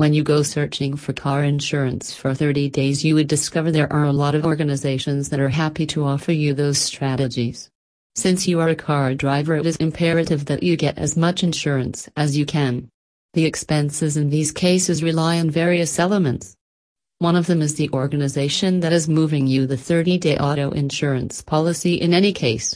When you go searching for car insurance for 30 days, you would discover there are a lot of organizations that are happy to offer you those strategies. Since you are a car driver, it is imperative that you get as much insurance as you can. The expenses in these cases rely on various elements. One of them is the organization that is moving you the 30 day auto insurance policy in any case.